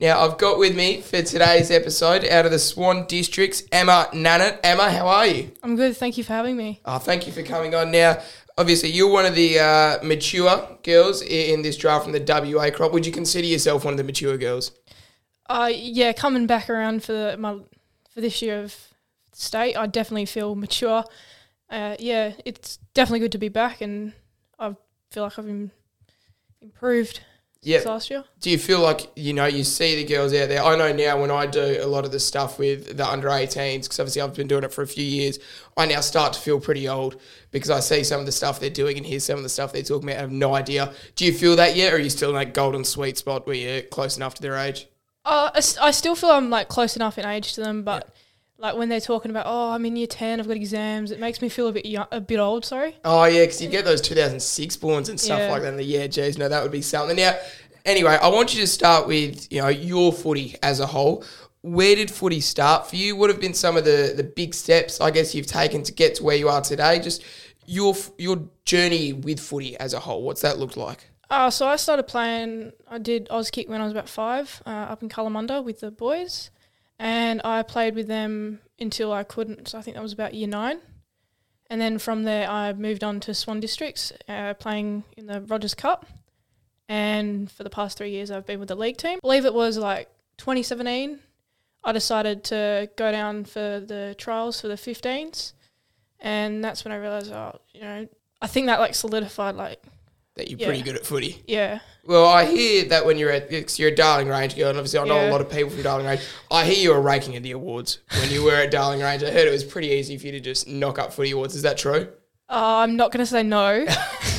Now, I've got with me for today's episode out of the Swan Districts, Emma Nanut. Emma, how are you? I'm good. Thank you for having me. Oh, thank you for coming on. Now, obviously, you're one of the uh, mature girls in this draft from the WA crop. Would you consider yourself one of the mature girls? Uh, yeah, coming back around for the, my for this year of state, I definitely feel mature. Uh, yeah, it's definitely good to be back, and I feel like I've im- improved Yeah. last year. Do you feel like, you know, you see the girls out there? I know now when I do a lot of the stuff with the under 18s, because obviously I've been doing it for a few years, I now start to feel pretty old because I see some of the stuff they're doing and hear some of the stuff they're talking about. I have no idea. Do you feel that yet, or are you still in that golden sweet spot where you're close enough to their age? Uh, I, I still feel I'm like close enough in age to them, but like when they're talking about, oh, I'm in year ten, I've got exams, it makes me feel a bit young, a bit old. Sorry. Oh yeah, because you get those 2006 borns and stuff Yeah. like that. And the, yeah, geez, no, that would be something. Now, anyway, I want you to start with you know your footy as a whole. Where did footy start for you? What have been some of the the big steps I guess you've taken to get to where you are today? Just your your journey with footy as a whole. What's that looked like? Uh, so I started playing. I did Auskick when I was about five, uh, up in Kalamunda with the boys, and I played with them until I couldn't. So I think that was about year nine, and then from there I moved on to Swan Districts, uh, playing in the Rogers Cup, and for the past three years I've been with the league team. I believe it was like 2017. I decided to go down for the trials for the 15s, and that's when I realized, oh, you know, I think that like solidified like That you're Yeah. pretty good at footy. yeah. Well, I hear that when you're at, you're a Darling Range girl, and obviously I know a lot of people from Darling Range. I hear you were raking in the awards when you were at Darling Range. I heard it was pretty easy for you to just knock up footy awards. Is that true? Uh, I'm not going to say no.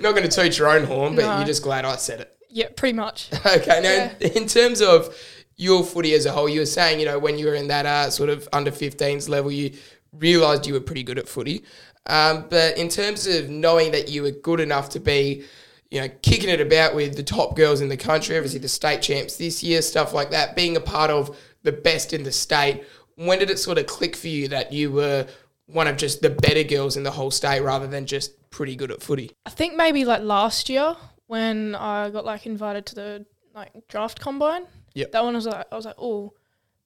Not going to toot your own horn, but No. you're just glad I said it. yeah, pretty much. Okay, now in terms of your footy as a whole, you were saying, you know, when you were in that uh, sort of under 15s level, you realised you were pretty good at footy. Um, but in terms of knowing that you were good enough to be, you know, kicking it about with the top girls in the country, obviously the state champs this year, stuff like that, being a part of the best in the state, when did it sort of click for you that you were one of just the better girls in the whole state rather than just pretty good at footy? I think maybe like last year when I got like invited to the like draft combine. Yeah. That one was like I was like, oh,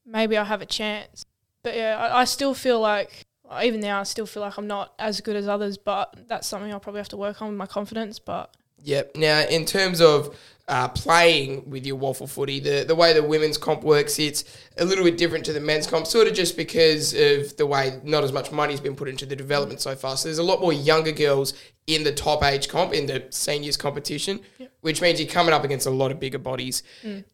maybe I have a chance. But yeah, I, I still feel like even now I still feel like I'm not as good as others. But that's something I'll probably have to work on with my confidence. But Yep. Now, in terms of uh, playing with your WAFL footy, the, the way the women's comp works, it's a little bit different to the men's comp, sort of just because of the way not as much money's been put into the development so far. So there's a lot more younger girls in the top age comp, in the seniors competition, which means you're coming up against a lot of bigger bodies.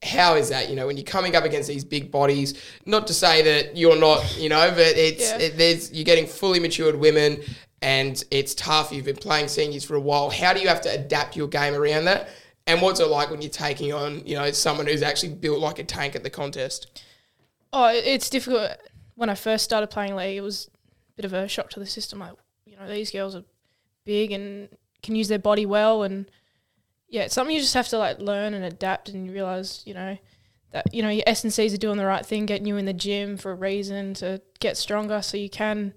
How is that? You know, when you're coming up against these big bodies, not to say that you're not, you know, but it's Yeah. it, there's you're getting fully matured women and it's tough. You've been playing seniors for a while. How do you have to adapt your game around that? And what's it like when you're taking on, you know, someone who's actually built like a tank at the contest? oh, it's difficult. When I first started playing league, it was a bit of a shock to the system. Like you know, these girls are big and can use their body well and yeah, it's something you just have to like learn and adapt and you realize, you know, that you know your S and C's are doing the right thing, getting you in the gym for a reason to get stronger, so you can,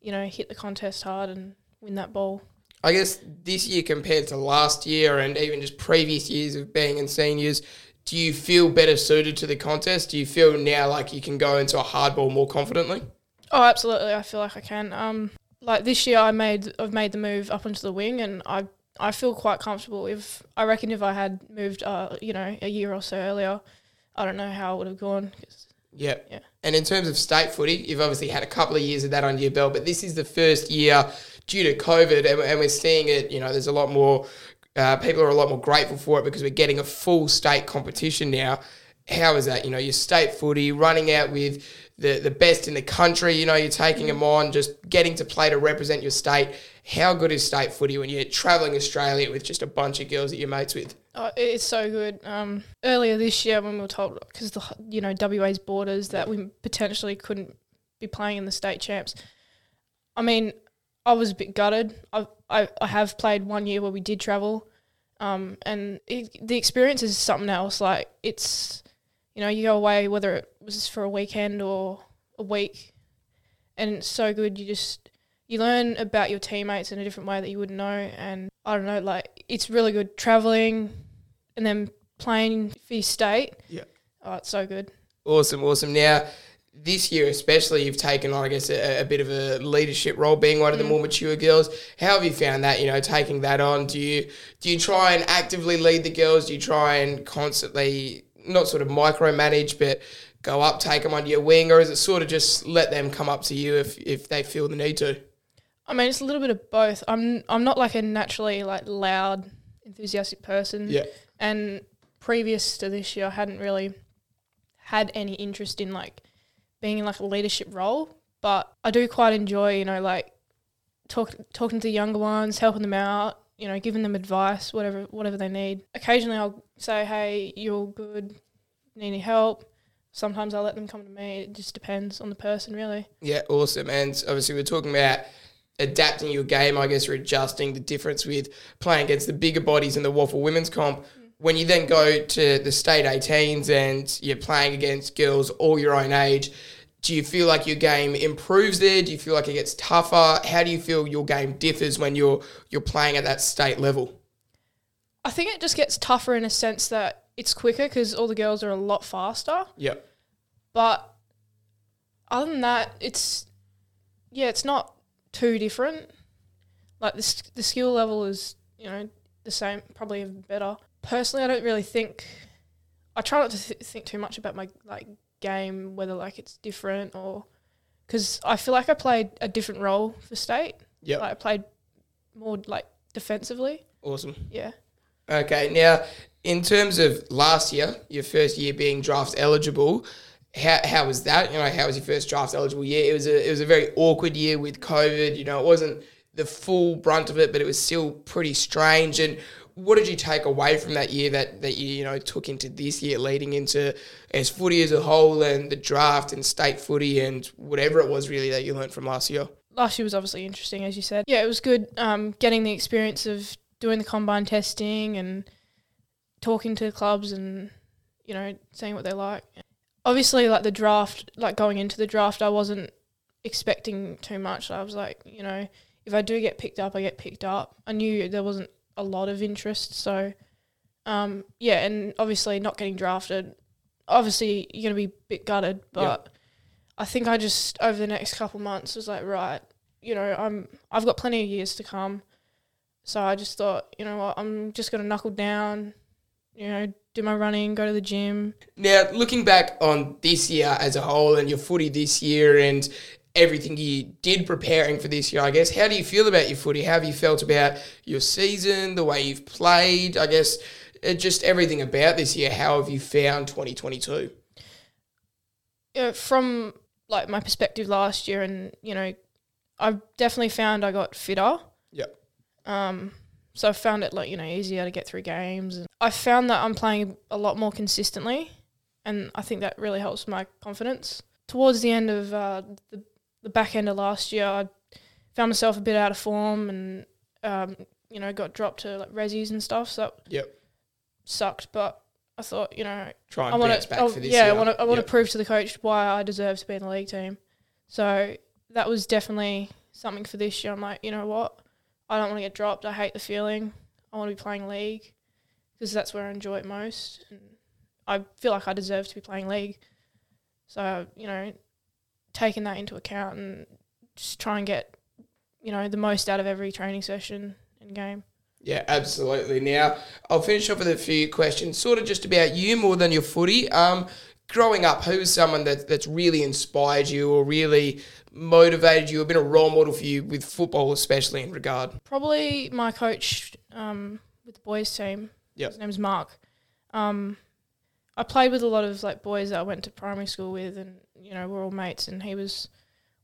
you know, hit the contest hard and win that ball. I guess this year compared to last year and even just previous years of being in seniors, do you feel better suited to the contest? Do you feel now like you can go into a hardball more confidently? Oh, absolutely. I feel like I can. Um, like this year, I made I've made the move up onto the wing, and I I feel quite comfortable. If I reckon if I had moved, uh, you know, a year or so earlier, I don't know how it would have gone. 'cause- Yeah. Yeah. And in terms of state footy, you've obviously had a couple of years of that under your belt, but this is the first year due to COVID, and, and we're seeing it. You know, there's a lot more. Uh, people are a lot more grateful for it because we're getting a full state competition now. How is that? You know, your state footy running out with the the best in the country. You know, you're taking them on, just getting to play to represent your state. How good is state footy when you're traveling Australia with just a bunch of girls that you're mates with? Oh, it's so good. Um, earlier this year, when we were told because the you know WA's borders that we potentially couldn't be playing in the state champs. I mean, I was a bit gutted. I I, I have played one year where we did travel, um, and it, the experience is something else. Like it's, you know, you go away whether it was for a weekend or a week, and it's so good. You just you learn about your teammates in a different way that you wouldn't know, and I don't know, like it's really good traveling, and then playing for your state. Yeah. Oh, it's so good. Awesome, awesome. Now, this year especially, you've taken on, I guess, a, a bit of a leadership role, being one of the mm. more mature girls. How have you found that? You know, taking that on. Do you do you try and actively lead the girls? Do you try and constantly not sort of micromanage, but go up, take them under your wing, or is it sort of just let them come up to you if if they feel the need to? I mean, it's a little bit of both. I'm I'm not like a naturally like loud, enthusiastic person. Yeah. And previous to this year, I hadn't really had any interest in like being in like a leadership role. But I do quite enjoy, you know, like talk, talking to the younger ones, helping them out, you know, giving them advice, whatever whatever they need. Occasionally, I'll say, "Hey, you're good. Need any help?" Sometimes I'll let them come to me. It just depends on the person, really. Yeah, awesome. And obviously, we're talking about adapting your game, I guess, or adjusting the difference with playing against the bigger bodies in the WAFL women's comp. When you then go to the state 18s and you're playing against girls all your own age, do you feel like your game improves there? Do you feel like it gets tougher? How do you feel your game differs when you're you're playing at that state level? I think it just gets tougher in a sense that it's quicker because all the girls are a lot faster. Yep. But other than that, it's yeah, it's not too different. Like the the skill level is you know the same, probably even better. Personally, I don't really think. I try not to th- think too much about my like game, whether like it's different or because I feel like I played a different role for state. Yep. Like I played more like defensively. Awesome. Yeah. Okay, now in terms of last year, your first year being draft eligible, how, how was that? You know, how was your first draft eligible year? It was a it was a very awkward year with COVID. You know, it wasn't the full brunt of it, but it was still pretty strange. And what did you take away from that year that, that you you know took into this year, leading into as footy as a whole and the draft and state footy and whatever it was really that you learned from last year? last year was obviously interesting, as you said. Yeah, it was good um, getting the experience of doing the combine testing and talking to clubs and you know seeing what they like. Obviously, like the draft, like going into the draft, I wasn't expecting too much. I was like, you know, if I do get picked up, I get picked up. I knew there wasn't a lot of interest, so um, yeah, and obviously not getting drafted. Obviously, you're gonna be a bit gutted, but I think I just over the next couple months was like, right, you know, I'm I've got plenty of years to come. So I just thought, you know what, I'm just gonna knuckle down, you know, do my running, go to the gym. Now, looking back on this year as a whole and your footy this year and everything you did preparing for this year, I guess, how do you feel about your footy? How have you felt about your season, the way you've played? I guess uh, just everything about this year. How have you found 2022? You know, from like my perspective last year and, you know, I've definitely found I got fitter. Yep. Um so I found it like, you know, easier to get through games and I found that I'm playing a lot more consistently and I think that really helps my confidence. Towards the end of uh, the the back end of last year, I found myself a bit out of form and um, you know, got dropped to like resis and stuff, so Yep. sucked, but I thought, you know, Try and I want bounce back for this yeah, year. I want to, I want to Yep. prove to the coach why I deserve to be in the league team. So that was definitely something for this year. I'm like, you know what, I don't want to get dropped. I hate the feeling. I want to be playing league because that's where I enjoy it most, and I feel like I deserve to be playing league. So you know, taking that into account and just try and get, you know, the most out of every training session and game. Yeah, absolutely. Now, I'll finish off with a few questions, sort of just about you more than your footy. Um, growing up, who was someone that, that's really inspired you or really motivated you or been a role model for you with football, especially in regard? Probably my coach um, with the boys team. Yeah, His name's Mark. Um, I played with a lot of like boys that I went to primary school with, and you know we're all mates. And he was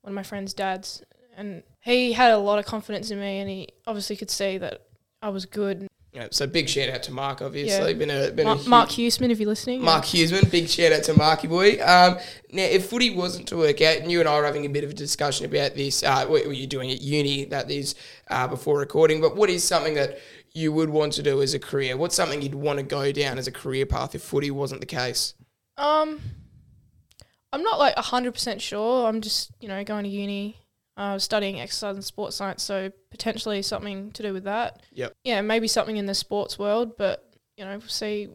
one of my friend's dads, and he had a lot of confidence in me, and he obviously could see that I was good. Yeah, so big shout out to Mark, obviously. Yeah. Been a been a Mark, huge- Mark Huseman, if you're listening. Mark Huseman, big shout out to Marky boy. Um, now, if footy wasn't to work out, and you and I were having a bit of a discussion about this, uh, what were you doing at uni? That is uh, before recording. But what is something that you would want to do as a career? What's something you'd want to go down as a career path if footy wasn't the case? Um, I'm not like hundred percent sure. I'm just you know going to uni, uh, studying exercise and sports science, so potentially something to do with that. Yep. Yeah, maybe something in the sports world, but you know, we'll see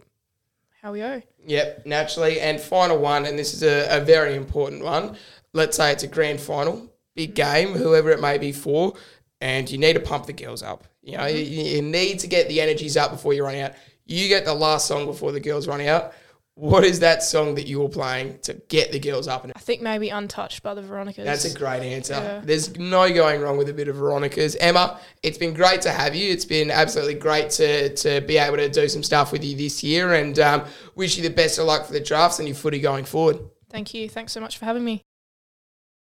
how we go. Yep, naturally. And final one, and this is a, a very important one. Let's say it's a grand final, big game, whoever it may be for, and you need to pump the girls up. You know, you, you need to get the energies up before you run out. You get the last song before the girls run out. What is that song that you're playing to get the girls up? And I think maybe Untouched by the Veronicas. that's a great answer. Yeah. There's no going wrong with a bit of Veronicas. Emma, it's been great to have you. It's been absolutely great to, to be able to do some stuff with you this year and um, wish you the best of luck for the drafts and your footy going forward. Thank you. Thanks so much for having me.